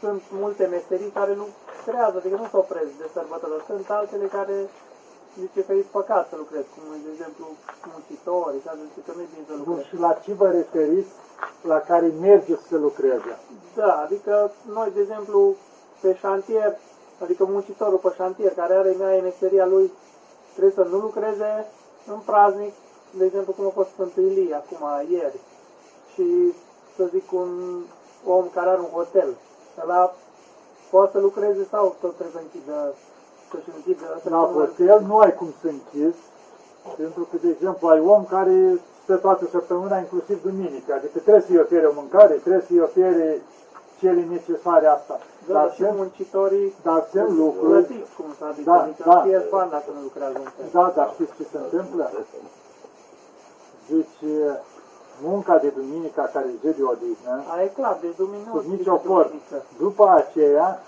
sunt multe meserii care nu creează, adică nu se opresc de sărbători. Sunt altele care zice că e păcat să lucrezi, cum de exemplu muncitori, care zice că nu e bine să Bun, lucrezi. și la ce vă referiți la care mergeți să lucreze? Da, adică noi, de exemplu, pe șantier, adică muncitorul pe șantier, care are mea meseria lui, trebuie să nu lucreze în praznic, de exemplu, cum a fost Sfântul Ilie, acum, ieri. Și, să zic, un om care are un hotel, ăla poate să lucreze sau tot trebuie să închidă, să-și închidă. să La nu- hotel nu ai cum să închizi, pentru că, de exemplu, ai om care stă toată săptămâna, inclusiv duminica, adică trebuie să-i ofere o mâncare, trebuie să-i ofere cele necesare asta. Da, Dar dar și sunt, muncitorii dar sunt lucruri, plătiți, cum s-a zis, Da, adică da. pierd bani dacă nu lucrează un fel. da, dar știți ce se întâmplă? Deci, munca de duminica care e zi de odihnă, Aia e clar, deci duminică. sub nicio formă. După aceea,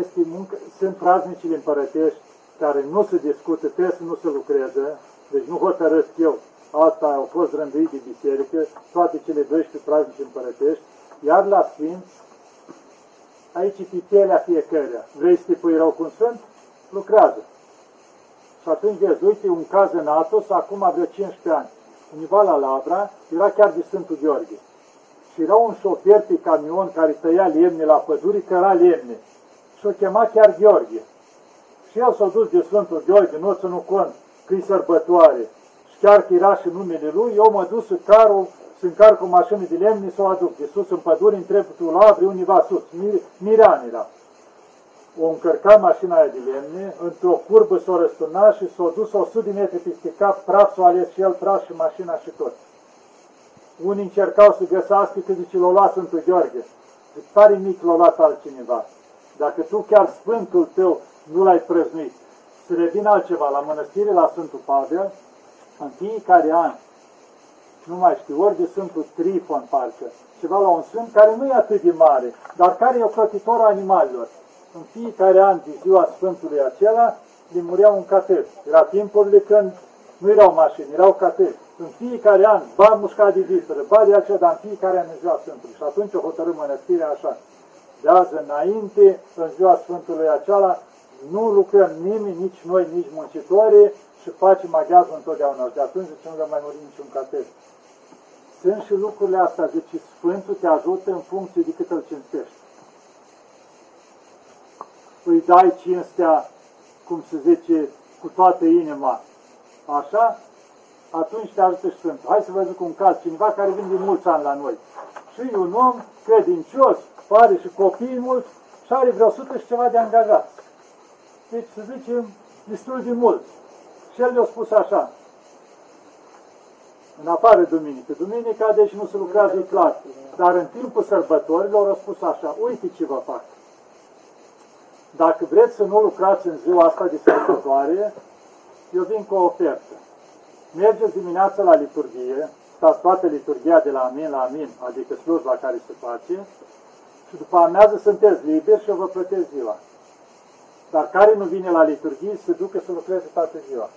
este muncă, sunt praznicile împărătești care nu se discută, trebuie să nu se lucreze, deci nu hotărăsc eu. Asta au fost rânduit de biserică, toate cele 12 praznici împărătești, iar la Sfinți, aici e pielea fiecăruia. Vrei să te pui rău cu un sfânt? Lucrează. Și atunci vezi, uite, un caz în Atos, acum vreo 15 ani. Univa la Labra, era chiar de Sfântul Gheorghe. Și era un șofer pe camion care tăia lemne la păduri, căra lemne. Și o chema chiar Gheorghe. Și el s-a dus de Sfântul Gheorghe, nu ținut cont că e sărbătoare. Și chiar că era și numele lui, eu mă dus în carul, să încarc o mașină de lemne să o aduc. De sus în pădure, întreb tu la univa sus. Mir, Mirean era. O încărca mașina aia de lemne, într-o curbă s-o răsturna și s-o dus 100 de metri peste cap, praf s-o ales și el, praf și mașina și tot. Unii încercau să găsească că zice, l-o luat Sfântul Gheorghe. Zic, tare mic l-a luat altcineva. Dacă tu chiar Sfântul tău nu l-ai prăznuit, să revin altceva, la mănăstire la Sfântul Pavel, în fiecare an, nu mai știu, ori de Sfântul Trifon, parcă, ceva la un sfânt care nu e atât de mare, dar care e ocrotitor animalelor. În fiecare an, de ziua Sfântului acela, le murea un catâr. Era timpurile când nu erau mașini, erau catâri. În fiecare an, ba mușca de viperă, ba de aceea, dar în fiecare an în ziua Sfântului. Și atunci o hotărâm mănăstirea așa. De azi înainte, în ziua Sfântului acela, nu lucrăm nimeni, nici noi, nici muncitorii, și facem aghiazul întotdeauna. Și de atunci zice, nu le mai muri niciun catâr. Sunt și lucrurile astea, deci Sfântul te ajută în funcție de cât îl cinstești. Îi dai cinstea, cum se zice, cu toată inima, așa, atunci te ajută și Sfântul. Hai să vă zic un caz, cineva care vine de mulți ani la noi. Și e un om credincios, are și copii mulți și are vreo sută și ceva de angajați. Deci, să zicem, destul de mulți. Și el le-a spus așa, în afară duminică. Duminica, deci nu se lucrează, e clar. Dar în timpul sărbătorilor au spus așa, uite ce vă fac. Dacă vreți să nu lucrați în ziua asta de sărbătoare, eu vin cu o ofertă. Mergeți dimineața la liturghie, stați toată liturghia de la amin la amin, adică slujba care se face, și după amiază sunteți liberi și eu vă plătesc ziua. Dar care nu vine la liturghie, se ducă să lucreze toată ziua.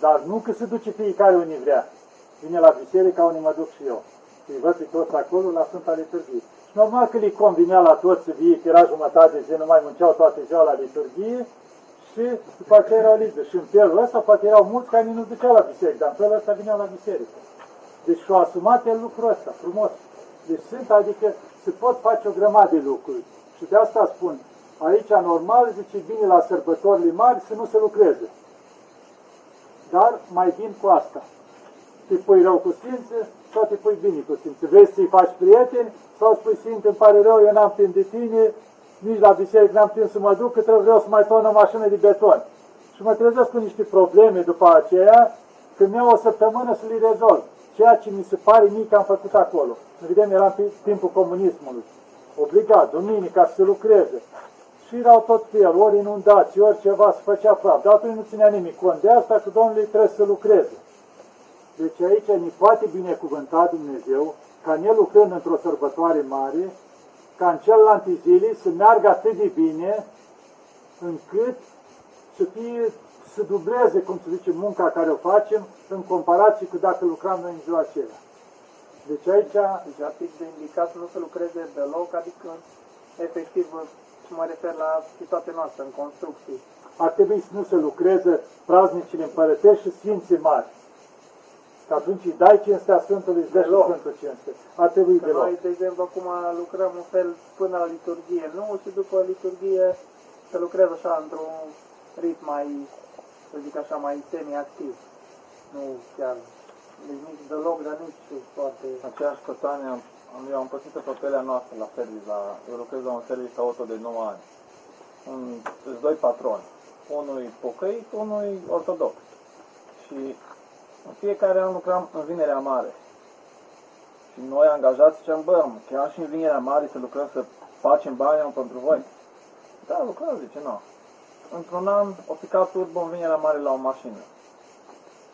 Dar nu că se duce fiecare unii vrea. Vine la biserică, unii mă duc și eu. Și îi văd pe toți acolo la Sfânta Liturghie. Și normal că li convinea la toți să vie, că era jumătate de zi, nu mai munceau toate ziua la liturghie și după aceea erau liberi. Și în felul ăsta poate erau mulți care nu duceau la biserică, dar în felul ăsta vineau la biserică. Deci și-au asumat el lucrul ăsta, frumos. Deci sunt, adică se pot face o grămadă de lucruri. Și de asta spun, aici normal, zice, vine la sărbătorile mari să nu se lucreze. Dar mai vin cu asta. Te pui rău cu Sfință sau te pui bine cu Sfință. Vrei să-i faci prieteni sau spui Sfinte, îmi pare rău, eu n-am timp de tine, nici la biserică n-am timp să mă duc, că trebuie vreau să mai ton o mașină de beton. Și mă trezesc cu niște probleme după aceea, când mi-au o săptămână să le rezolv. Ceea ce mi se pare mie că am făcut acolo. Evident, eram pe timpul comunismului. Obligat, duminica, să se lucreze. Și erau tot fel, ori inundații, ori ceva, se făcea praf. Dar atunci nu ținea nimic cont de asta, că Domnului trebuie să lucreze. Deci aici ne poate binecuvânta Dumnezeu ca ne lucrând într-o sărbătoare mare, ca în celelalte zile să meargă atât de bine încât să fie, să dubleze, cum se zice, munca care o facem în comparație cu dacă lucram noi în ziua aceea. Deci aici, Deci ar fi de indicat să nu se lucreze deloc, adică efectiv mă refer la situația noastră în construcții. Ar trebui să nu se lucreze praznicile împărătești și Sfinții Mari. Că atunci îi dai cinstea Sfântului, îți dă și Deloc. Sfântul cinste. Ar trebui Că deloc. noi, de exemplu, acum lucrăm un fel până la liturghie, nu? Și după liturghie se lucrează așa într-un ritm mai, să zic așa, mai semi-activ. Nu chiar, deci nici deloc, dar nici foarte... Aceeași pățanie am, am- eu am pățit-o pe pielea noastră la service, la, eu lucrez la un service auto de 9 ani. Un, sunt doi patroni. Unul e pocăit, unul e ortodox. Și în fiecare an lucram în Vinerea Mare. Și noi angajați ziceam, bă, mă, chiar și în Vinerea Mare să lucrăm, să facem bani mă, pentru voi. Da, lucrăm, zice, nu. Într-un an, o picat turbo în Vinerea Mare la o mașină.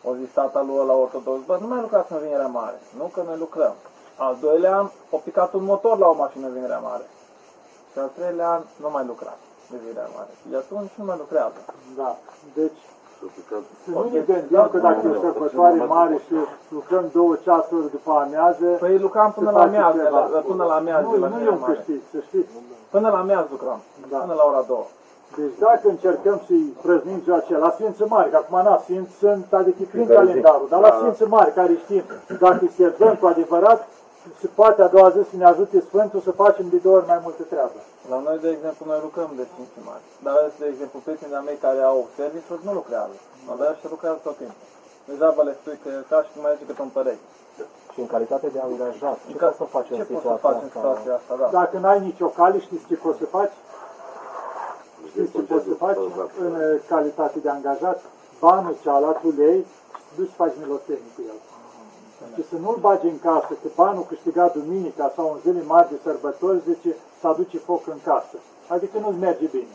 O zis tata lui la ortodox, bă, nu mai lucrați în Vinerea Mare. Nu că noi lucrăm. Al doilea an, o picat un motor la o mașină în Vinerea Mare. Și al treilea an, nu mai lucra în Vinerea Mare. Și de atunci nu mai lucrează. Da. Deci, să nu Ok. ne gândim că dacă e o sărbătoare mare și lucrăm două ceasuri după amiază, Păi lucram până se la face miază, ceva. la, până la miază nu, la nu e Vinerea un Mare. câștig, să știți. Până la miază lucram. Da. Până la ora 2. Deci dacă încercăm să-i prăznim ziua aceea, la Sfinții Mari, că acum na, Sfinți sunt, adică prin Fiecare zi. calendarul, dar la Da, da. Sfinții Mari, care știm, dacă îi servăm cu adevărat, se poate a doua zi să ne ajute Sfântul să facem de două ori mai multă treabă. La noi, de exemplu, noi lucrăm de Sfinții Marți. Dar, de exemplu, prietenii de-a mei care au serviciuri nu lucrează. Abia și lucrează tot timpul. Degeaba le spui că e ca și cum mai zice că te perechi. Și în calitate de angajat, ce Ca- poți să faci în Ce poți să situația faci în asta? situația asta, da. Dacă n-ai nicio cale, știți ce poți să faci? Știți ce poți să faci în uh, calitate de angajat? Banul cealaltă, tu le iei și duci să faci milostenie cu el. Și să nu-l bagi în casă, că banul câștigat duminica sau în zile mari de sărbători, zice, să aduce foc în casă. Adică nu-ți merge bine.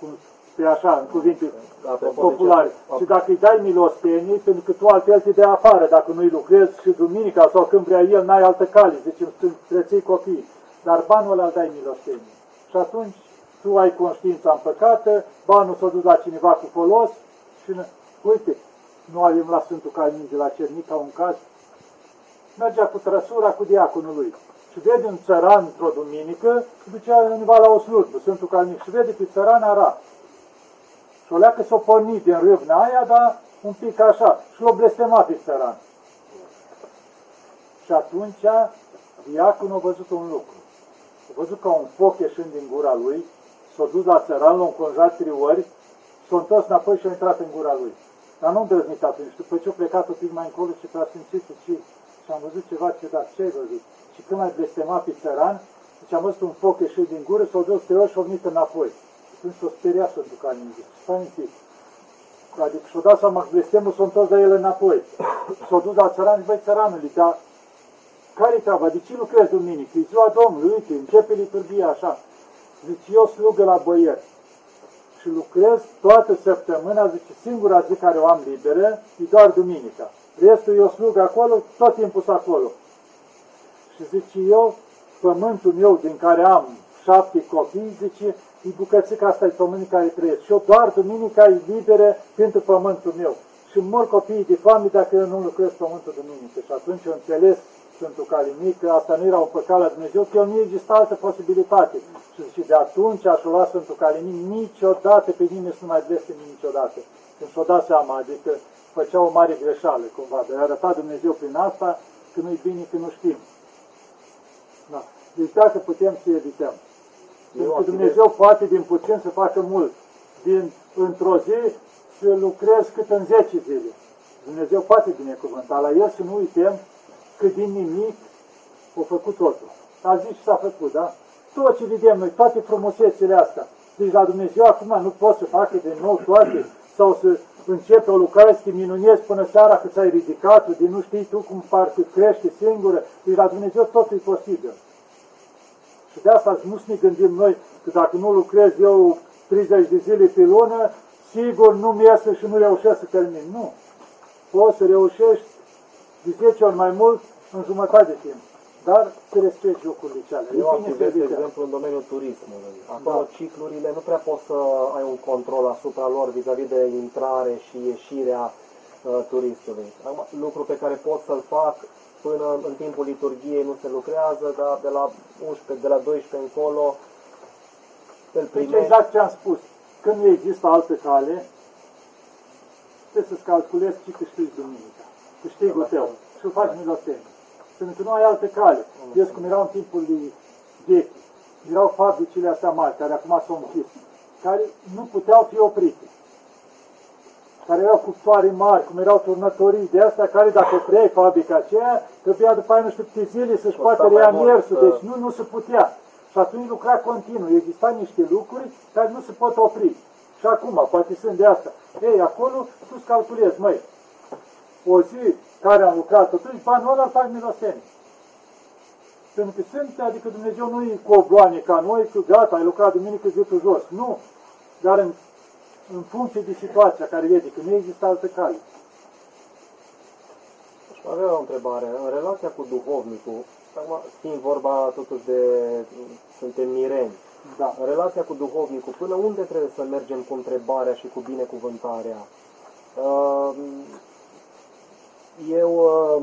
Cum pe așa, în cuvinte Apropo de populare. ce- Și dacă îi dai milostenie, pentru că tu altfel te dea afară, dacă nu-i lucrezi și duminica sau când vrea el, n-ai altă cale, zice, să întreții copiii. Dar banul ăla îl dai milostenie. Și atunci tu ai conștiința împăcată, banul s-a dus la cineva cu folos și, ne- uite, nu avem la Sfântul Calmin de la Cernica un caz, mergea cu trăsura cu diaconul lui. Și vede un țăran într-o duminică și ducea undeva la o slujbă, Sfântul Calmin, și vede că țăran ara. Și o leacă s-o porni din râvna aia, dar un pic așa, și l-o blestema pe țăran. Și atunci diaconul a văzut un lucru. A văzut ca un foc ieșind din gura lui, s-a dus la țăran, l-a înconjat trei ori, s-a întors înapoi și a intrat în gura lui. Dar nu îndrăznit atunci. După ce a plecat un pic mai încolo și pe-a simțit și, și am văzut ceva ciudat. Ce ai văzut? Și când ai blestemat pe țăran, deci am văzut un foc ieșit din gură, s-a dus trei ori și a venit înapoi. Și atunci s-a speriat Sfântul Calin. Zice, stai un pic. Adică și-a dat seama că blestemul s-a întors de el înapoi. S-a dus la țăran și băi țăranului, dar care-i treaba? De ce lucrezi duminică? E ziua Domnului, uite, începe liturghia așa. Zice, eu slugă la băier și lucrez toată săptămâna, zice, singura zi care o am liberă e doar duminica. Restul eu slug acolo, tot timpul sunt acolo. Și zice, eu, pământul meu din care am șapte copii, zice, e bucățica asta, e pământul care trăiesc. Și eu doar duminica e liberă pentru pământul meu. Și mor copiii de foame dacă eu nu lucrez pământul duminică. Și atunci eu înțeles Sfântul Calinic că asta nu era un păcat la Dumnezeu, că el nu există altă posibilitate. Și zice, de atunci aș lua Sfântul Calinic niciodată pe nimeni să nu mai blesteme niciodată. Când și-o dat seama, adică făcea o mare greșeală cumva, dar a arătat Dumnezeu prin asta că nu-i bine, că nu știm. Da. Deci dacă putem să evităm. Pentru că Dumnezeu poate din puțin să facă mult. Din într-o zi să lucrez cât în 10 zile. Dumnezeu poate binecuvânta. La El să nu uităm că din nimic a făcut totul. A zis și s-a făcut, da? Tot ce vedem noi, toate frumusețile astea. Deci la Dumnezeu acum nu poți să facă din nou toate sau să începe o lucrare, să te minunezi până seara că ți-ai ridicat din nu știi tu cum parcă crește singură. Deci la Dumnezeu totul e posibil. Și de asta nu să ne gândim noi că dacă nu lucrez eu 30 de zile pe lună, sigur nu-mi iasă și nu reușesc să termin. Nu. Poți să reușești de 10 ori mai mult în jumătate de timp. Dar să respecti lucrurile cele. Eu E bine să activez, de evităm. exemplu, în domeniul turismului. Acolo Da. ciclurile nu prea poți să ai un control asupra lor vis-a-vis de intrare și ieșirea uh, turistului. Acum, lucru pe care pot să-l fac până în timpul liturgiei nu se lucrează, dar de la 11, de la 12 încolo îl Deci primești. exact ce am spus. Când nu există altă cale, trebuie să-ți calculezi ce câștigi duminica. Câștigul tău. Și îl faci milostenie. Pentru că nu ai altă cale. Vezi cum erau în timpul lui vechi. Erau fabricile astea mari, care acum s-au închis, care nu puteau fi oprite. Care erau cuptoare mari, cum erau turnătorii de astea, care dacă opreai fabrica aceea, trebuia după aia nu știu câte zile să-și Costa poată mai rea mult, mersul. da. Deci nu, nu se putea. Și atunci lucra continuu. Exista niște lucruri care nu se pot opri. Și acum, poate sunt de asta. Ei, acolo tu îți calculezi, măi, o zi care am lucrat, atunci banul ăla îl fac milostenie. Pentru că sunt, adică Dumnezeu nu e cu obloane ca noi, că gata, ai lucrat duminică zi tu jos. Nu. Dar în, în funcție de situația care vede, că nu există altă cale. Și mai avea o întrebare. În relația cu duhovnicul, acum fiind vorba totuși de suntem mireni, Da. în relația cu duhovnicul, până unde trebuie să mergem cu întrebarea și cu binecuvântarea?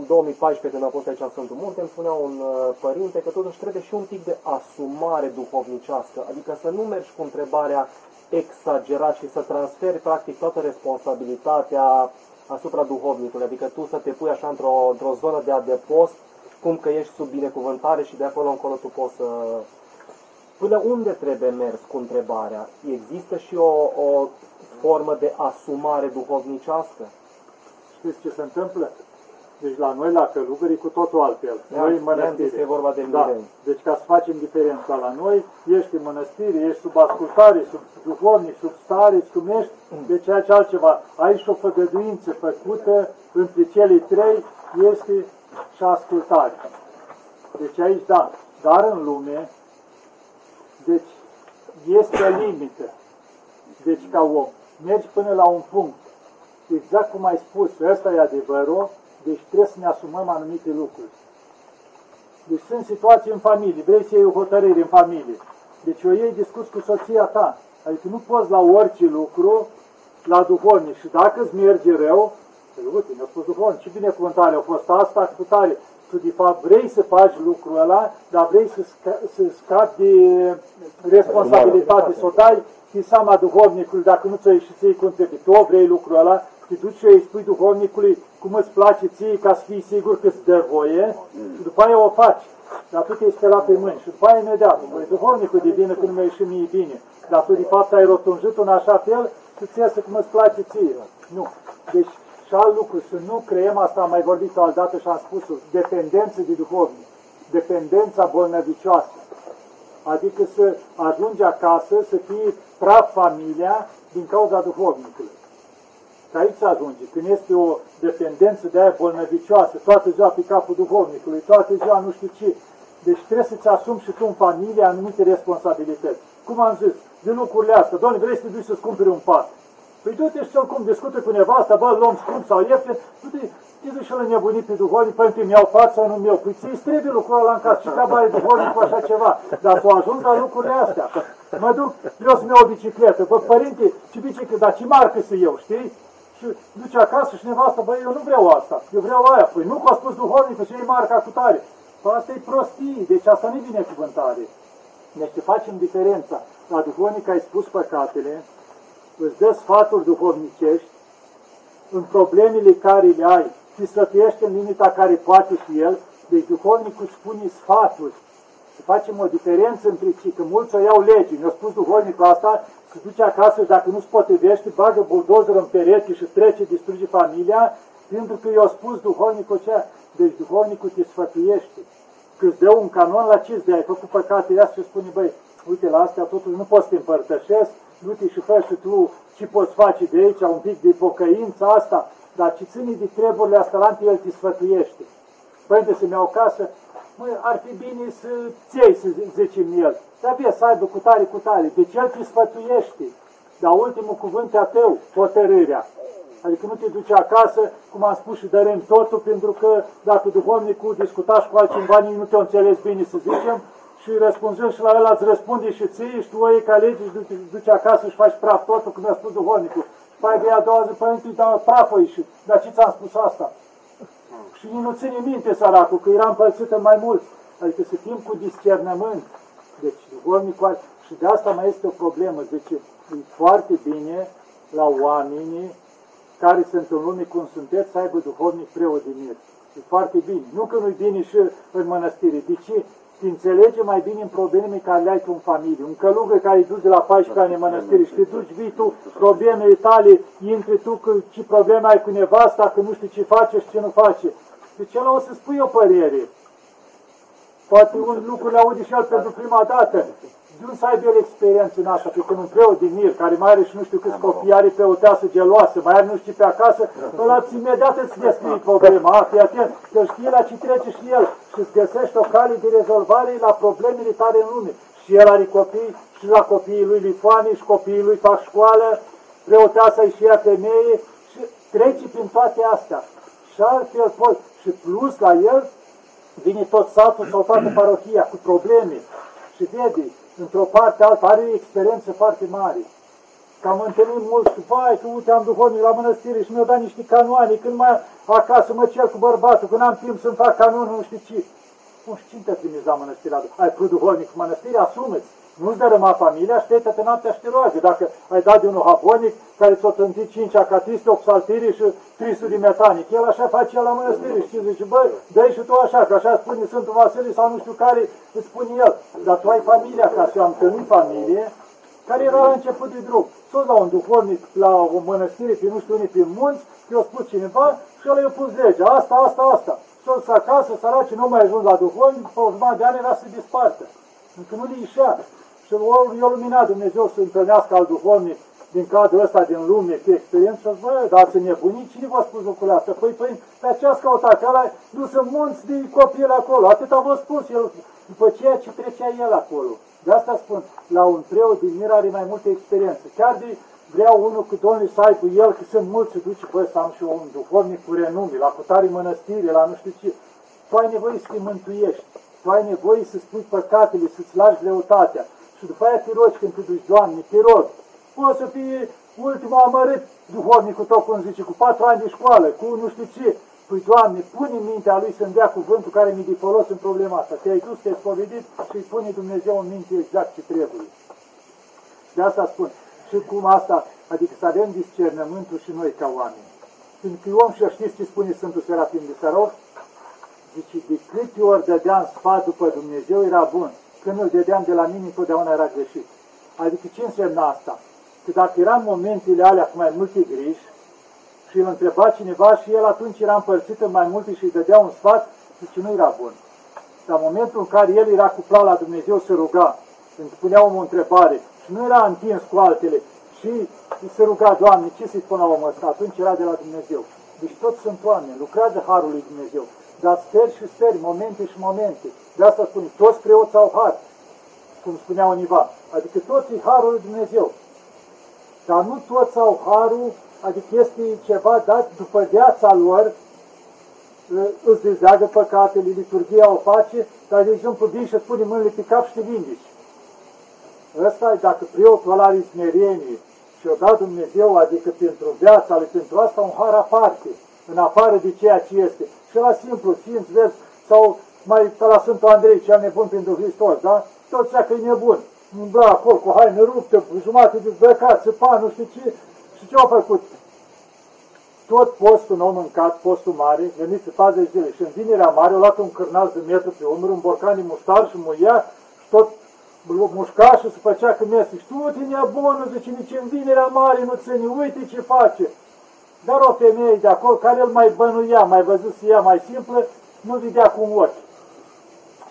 Uh, Eu, uh, în 2014, când am fost aici în Sfântul Munte, îmi spunea un uh, părinte că totuși trebuie și un tip de asumare duhovnicească, adică să nu mergi cu întrebarea exagerat și să transferi practic toată responsabilitatea asupra duhovnicului, adică tu să te pui așa într-o, într-o zonă de adăpost, cum că ești sub binecuvântare și de acolo încolo tu poți să... Până unde trebuie mers cu întrebarea? Există și o, o formă de asumare duhovnicească? Știți ce se întâmplă? Deci la noi, la călugări, e cu totul altfel. Ne-am- Noi în ne-am zis mănăstire. că e vorba de da. mireni. Deci ca să facem diferența la noi, ești în mănăstire, ești sub ascultare, sub duhovnic, sub stare, cum ești, de ceea ce altceva. Ai și o făgăduință făcută între cele trei, este și ascultare. Deci aici, da. Dar în lume, deci este limită. Deci ca om, mergi până la un punct. Exact cum ai spus, ăsta e adevărul, deci trebuie să ne asumăm anumite lucruri. Deci sunt situații în familie, vrei să iei o hotărâre în familie. Deci o iei discuți cu soția ta. Adică nu poți la orice lucru, la duhovnic. Și dacă îți merge rău, păi uite, mi-a spus duhovnic, ce binecuvântare a fost asta, cu tare. Tu de fapt vrei să faci lucrul ăla, dar vrei să, sca- să scapi de responsabilitate, să o dai din seama duhovnicului, dacă nu ți-o ieși ție cum trebuie. Tu vrei lucrul ăla, te duci și îi spui duhovnicului cum îți place ție ca să fii sigur că îți dă voie și după aia o faci. Dar tu te-ai spălat pe mâini și după aia imediat, băi, duhovnicul de bine când mi-a ieșit mie bine. Dar tu de fapt ai rotunjit în așa fel să-ți iasă cum îți place ție. Nu. Deci și alt lucru, să nu creăm asta, am mai vorbit o altă dată și am spus-o, dependență de duhovnic, dependența bolnăvicioasă. Adică să ajungi acasă, să fii praf familia din cauza duhovnicului. Că aici ajunge, când este o dependență de aia bolnăvicioasă, toată ziua pe capul duhovnicului, toată ziua nu știu ce. Deci trebuie să-ți asumi și tu în familie anumite responsabilități. Cum am zis, de lucrurile astea, doamne, vrei să te duci să-ți cumperi un pat. Păi du-te și cum discută cu nevasta, bă, îl luăm scump sau ieftin, du-te, te duci și la nebunit pe duhovnic, păi mi-au fac sau nu mi-au. Păi ți-i trebuie lucrul ăla în casă, și treaba are duhovnic cu așa ceva. Dar să ajung la lucrurile astea. Mă duc, vreau să-mi iau o bicicletă. Bă, părinte, ce bicicletă, dar ce marcă să iau, știi? Și duce acasă și nevasta, băi, eu nu vreau asta, eu vreau aia. Păi nu că a spus duhovnicul să iei marca cu tare. Păi asta e prostie, deci asta nu e binecuvântare. Deci facem diferența. La duhovnic ai spus păcatele, îți dă sfaturi duhovnicești în problemele care le ai, și sfătuiește în limita care poate și el, deci duhovnicul spune sfaturi. Să facem o diferență între cei, că mulți o iau legi. Mi-a spus duhovnicul asta, se duce acasă și dacă nu se potrivește, bagă buldozer în perete și trece, distruge familia, pentru că i-a spus duhovnicul ce Deci duhovnicul te sfătuiește. Că îți dă un canon la ce îți dă, ai făcut păcatele astea și spune, băi, uite la astea totuși nu poți să te împărtășesc, du-te și fă și tu ce poți face de aici, un pic de pocăință asta, dar ce ține de treburile astea la el te sfătuiește. Părinte, să-mi iau casă, măi, ar fi bine să ții, să zicem el. Trebuie să aibă cu tare, cu tare. Deci el te sfătuiește. Dar ultimul cuvânt e a tău, hotărârea. Adică nu te duci acasă, cum am spus și dărâm totul, pentru că dacă duhovnicul discuta și cu altcineva, nici nu te-o înțeles bine, să zicem, și răspunzând și la el îți răspunde și ție și tu o iei ca lege și duci, duci acasă și faci praf totul, cum a spus duhovnicul. Și mai de a doua zi, părinte, dar praf a ieșit. Dar ce ți-am spus asta? Și nici nu ține minte săracul, că era împărțită mai mult. Adică să fim cu discernământ. Deci duhovnicul are- Și de asta mai este o problemă. Deci e foarte bine la oamenii care sunt în lume cum sunteți să aibă duhovnic preot din mir. E foarte bine. Nu că nu-i bine și în mănăstire. De ce? Te înțelege mai bine în probleme care le ai tu în familie. Un călugăr care îi duci de la 14 ani în mănăstire și te duci, vii tu, problemele tale, intri tu că ce probleme ai cu nevasta, că nu știi ce face și ce nu face. Deci el o să spui o părere. Poate un lucru le aude și el pentru prima dată. De unde să aibă el experiență în asta? Pentru că un preot din Mir, care mai are și nu știu câți copii, are preoteasă geloasă, mai are nu știu pe acasă, ăla imediat îți descrie problema. A, fii atent, că știe la ce trece și el și îți găsește o cale de rezolvare la problemele tale în lume. Și el are copii și la copiii lui Lifani și copiii lui fac școală, preoteasa și ea femeie și trece prin toate astea. Și altfel poți. Și plus la el vine tot satul sau toată parohia cu probleme. Și vede, într-o parte alta, are o experiență foarte mare. Că am întâlnit mulți, vai, că uite, am duhovnic la mănăstire și mi-au dat niște canoane, când mai acasă mă cer cu bărbatul, când am timp să-mi fac canonul, nu știu ce. Nu știu cine te trimis la mănăstire, ai vrut duhovnic în mănăstire, asumeți. Nu-ți dărâma familia, așteptă pe noaptea și te roage. Dacă ai dat de unul habonic, care ți-o tântit 5 acatriste, 8 saltiri și 300 de metanic, el așa face el la mănăstire și zice, băi, dă și tu așa, că așa spune Sfântul Vasile sau nu știu care îți spune el. Dar tu ai familia ca și am întâlnit familie, care era la început de drum. Tot la un duhovnic, la o mănăstire, pe nu știu unii, pe munți, i-a spus cineva și el i-a pus legea, asta, asta, asta. S-a acasă, săraci, nu mai ajuns la duhovnic, pe o de ani era să se dispartă. Încă nu le ieșea. Și i-a luminat Dumnezeu să întâlnească al duhovnic din cadrul ăsta din lume, pe experiență, și bă, dar ați nebunit, cine v-a spus lucrurile astea? Păi, păi, pe aceea ați căutat, că ăla dus în munți de copil acolo, atât a vă spus el, după ceea ce trecea el acolo. De asta spun, la un preot din mir are mai multe experiențe. Chiar de vreau unul cu Domnul să aibă el, că sunt mulți și duce, bă, să am și un duhovnic cu renume, la cutare mănăstire, la nu știu ce. Tu ai nevoie să te mântuiești, tu ai nevoie să spui păcatele, să-ți lași greutatea. Și după aia te rogi când te duci, Doamne, te rog, poate să fie ultimul amărât duhovnicul tău, cum zice, cu patru ani de școală, cu nu știu ce. Păi, Doamne, pune în mintea lui să-mi dea cuvântul care mi-e de folos în problema asta. Te-ai dus, te-ai spovedit și îi pune Dumnezeu în minte exact ce trebuie. De asta spun. Și cum asta, adică să avem discernământul și noi ca oameni. Când că om și știți ce spune Sfântul Serafim de Sarov? Zice, de câte ori dădeam sfat după Dumnezeu, era bun. Când îl dădeam de la mine, întotdeauna era greșit. Adică ce înseamnă asta? Că dacă eram momentele alea cu mai multe griji și îl întreba cineva și el atunci era împărțit în mai multe și îi dădea un sfat, zice, nu era bun. Dar în momentul în care el era cuplat la Dumnezeu să ruga, când punea omul o întrebare și nu era întins cu altele și se ruga, Doamne, ce să-i spun la omul ăsta? Atunci era de la Dumnezeu. Deci toți sunt oameni, lucrează Harul lui Dumnezeu. Dar sper și sper, momente și momente. De asta spune, toți preoți au har, cum spunea univa. Adică toți e Harul lui Dumnezeu. Dar nu toți au harul, adică este ceva dat după viața lor, îți dezleagă păcatele, liturgia o face, dar de exemplu vin și spune mâinile pe cap și te vindici. Ăsta e dacă preotul ăla are smerenie și o dat Dumnezeu, adică pentru viața lui, pentru asta un har aparte, în afară de ceea ce este. Și la simplu, simți, vezi, sau mai ca la Sfântul Andrei, cel nebun pentru Hristos, da? Tot că e nebun umbla acolo cu haine rupte, jumate de zbăcat, țăpa, nu știu ce, și ce au făcut? Tot postul nou mâncat, postul mare, veniți 40 zile și în vinerea mare au luat un cârnaț de metru pe umăr, un borcan de muștar și muia și tot mușca și se făcea că mese. Și tu tine bună, zice, nici în vinerea mare nu ține, uite ce face. Dar o femeie de acolo, care îl mai bănuia, mai văzut să ia mai simplă, nu vedea cu un ochi.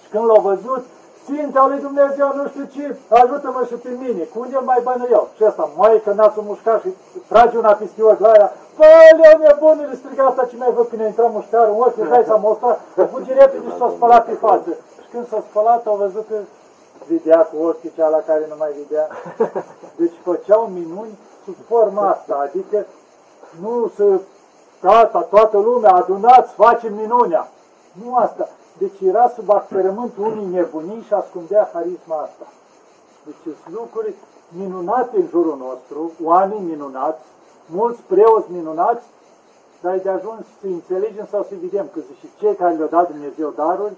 Și când l-au văzut, Sfința lui Dumnezeu, nu știu ce, ajută-mă și pe mine, cu unde mai bănă eu? Și asta, mai că n-ați mușcat și trage una peste ochi la aia, Păi, nebunule, striga asta ce mi-ai văzut când a intrat mușcarul în ochi, îți dai să mostra, fugi repede și s-a spălat pe față. Și când s-a spălat, au văzut că vedea cu ochii cea la care nu mai vedea. Deci făceau minuni sub forma asta, adică nu să, gata, toată lumea, adunați, facem minunea. Nu asta. Deci era sub acperământul unii nebunii și ascundea harisma asta. Deci sunt lucruri minunate în jurul nostru, oameni minunați, mulți preoți minunați, dar e de ajuns să înțelegem sau să vedem că și cei care le-au dat Dumnezeu daruri,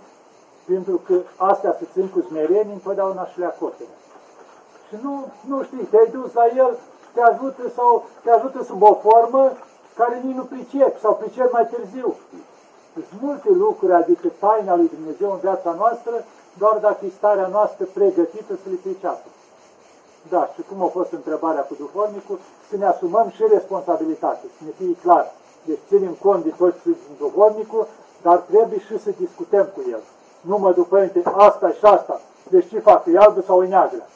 pentru că astea se țin cu smerenie, întotdeauna și le acoperă. Și nu, nu știi, te-ai dus la el, te ajută sau te ajută sub o formă care nici nu pricep sau pricep mai târziu. Sunt multe lucruri, adică taina lui Dumnezeu în viața noastră, doar dacă e starea noastră pregătită să le priceapă. Da, și cum a fost întrebarea cu duhovnicul, să ne asumăm și responsabilitate, să ne fie clar. Deci ținem cont de tot ce duhovnicul, dar trebuie și să discutăm cu el. Nu mă duc, părinte, asta și asta. Deci ce fac, e albă sau e neagră?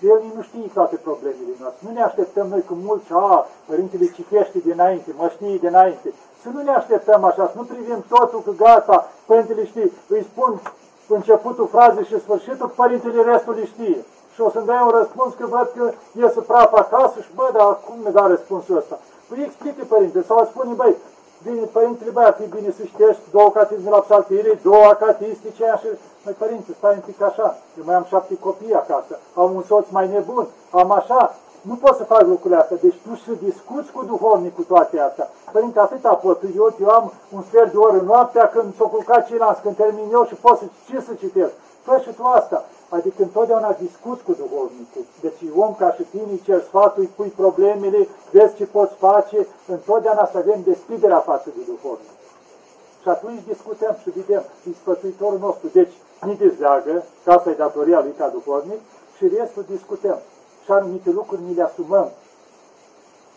El nu știe toate problemele noastre. Nu ne așteptăm noi cu mulți, a, părintele citește dinainte, mă știe dinainte. Să nu ne așteptăm așa, să nu privim totul că gata, părintele știe. Îi spun începutul frazei și sfârșitul, părintele restul îi știe. Și o să-mi dai un răspuns că văd că iese praf acasă și bă, dar cum ne da răspunsul ăsta? Păi explică, părinte, sau spune, băi, Bine, părintele, băi, ar fi bine să ștești două catisme la psaltire, două acatistice, așa. Măi, părinte, stai un pic așa, eu mai am șapte copii acasă, am un soț mai nebun, am așa. Nu pot să fac lucrurile astea, deci tu să discuți cu duhovnicul toate astea. Părinte, atâta pot, eu, eu am un sfert de oră noaptea când s-o culcat ceilalți, când termin eu și pot să, ce să citesc? Fă și tu asta. Adică întotdeauna discuți cu duhovnicul. Deci om ca și tine îi cer sfatul, îi pui problemele, vezi ce poți face, întotdeauna să avem deschiderea față de duhovnic. Și atunci discutăm și vedem, e sfătuitorul nostru. Deci, ni dezleagă, ca asta e datoria lui ca duhovnic, și restul discutăm. Și anumite lucruri ni le asumăm.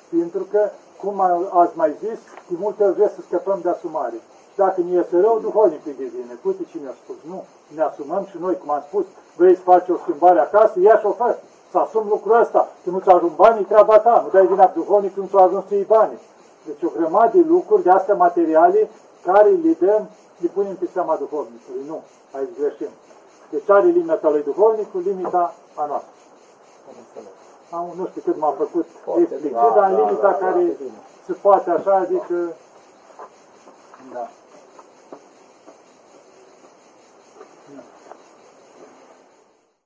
Pentru că, cum ați mai zis, de multe ori vreți să scăpăm de asumare. Și dacă ne iese rău, duhovnicul de vine. Uite ce mi-a spus. Nu, ne asumăm și noi, cum am spus, vrei să faci o schimbare acasă, ia și o faci. Să asum lucrul ăsta. Că nu ți-a ajuns banii, treaba ta. Nu dai vina duhovnic, nu ți-a ajuns să iei banii. Deci o grămadă de lucruri de astea materiale care le dăm, le punem pe seama duhovnicului. Nu, aici greșim. Deci are limita lui duhovnicul, limita a noastră. Am, nu știu cât m-a făcut explicit, da, dar în da, limita da, care foarte bine. se poate așa, adică... Da.